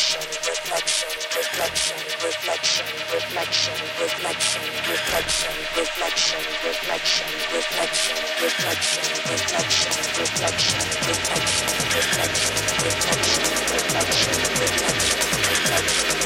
reflection, reflection, reflection, reflection, reflection, reflection, reflection, reflection, reflection, reflection, reflection, reflection, reflection, reflection, reflection, reflection, reflection, reflection, reflection.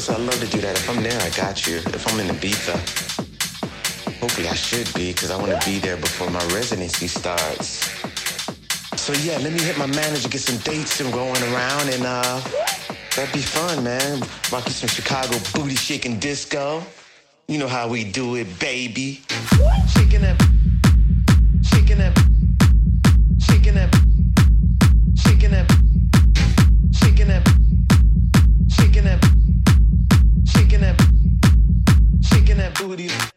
honest, I love to do that. If I'm there, I got you. If I'm in Ibiza, hopefully I should be, because I want to be there before my residency starts. So yeah, let me hit my manager, get some dates and going around, and uh, that'd be fun, man. Rock you some Chicago booty shaking disco. You know how we do it, baby. Shaking up, shaking up, shaking up, shaking up. with you.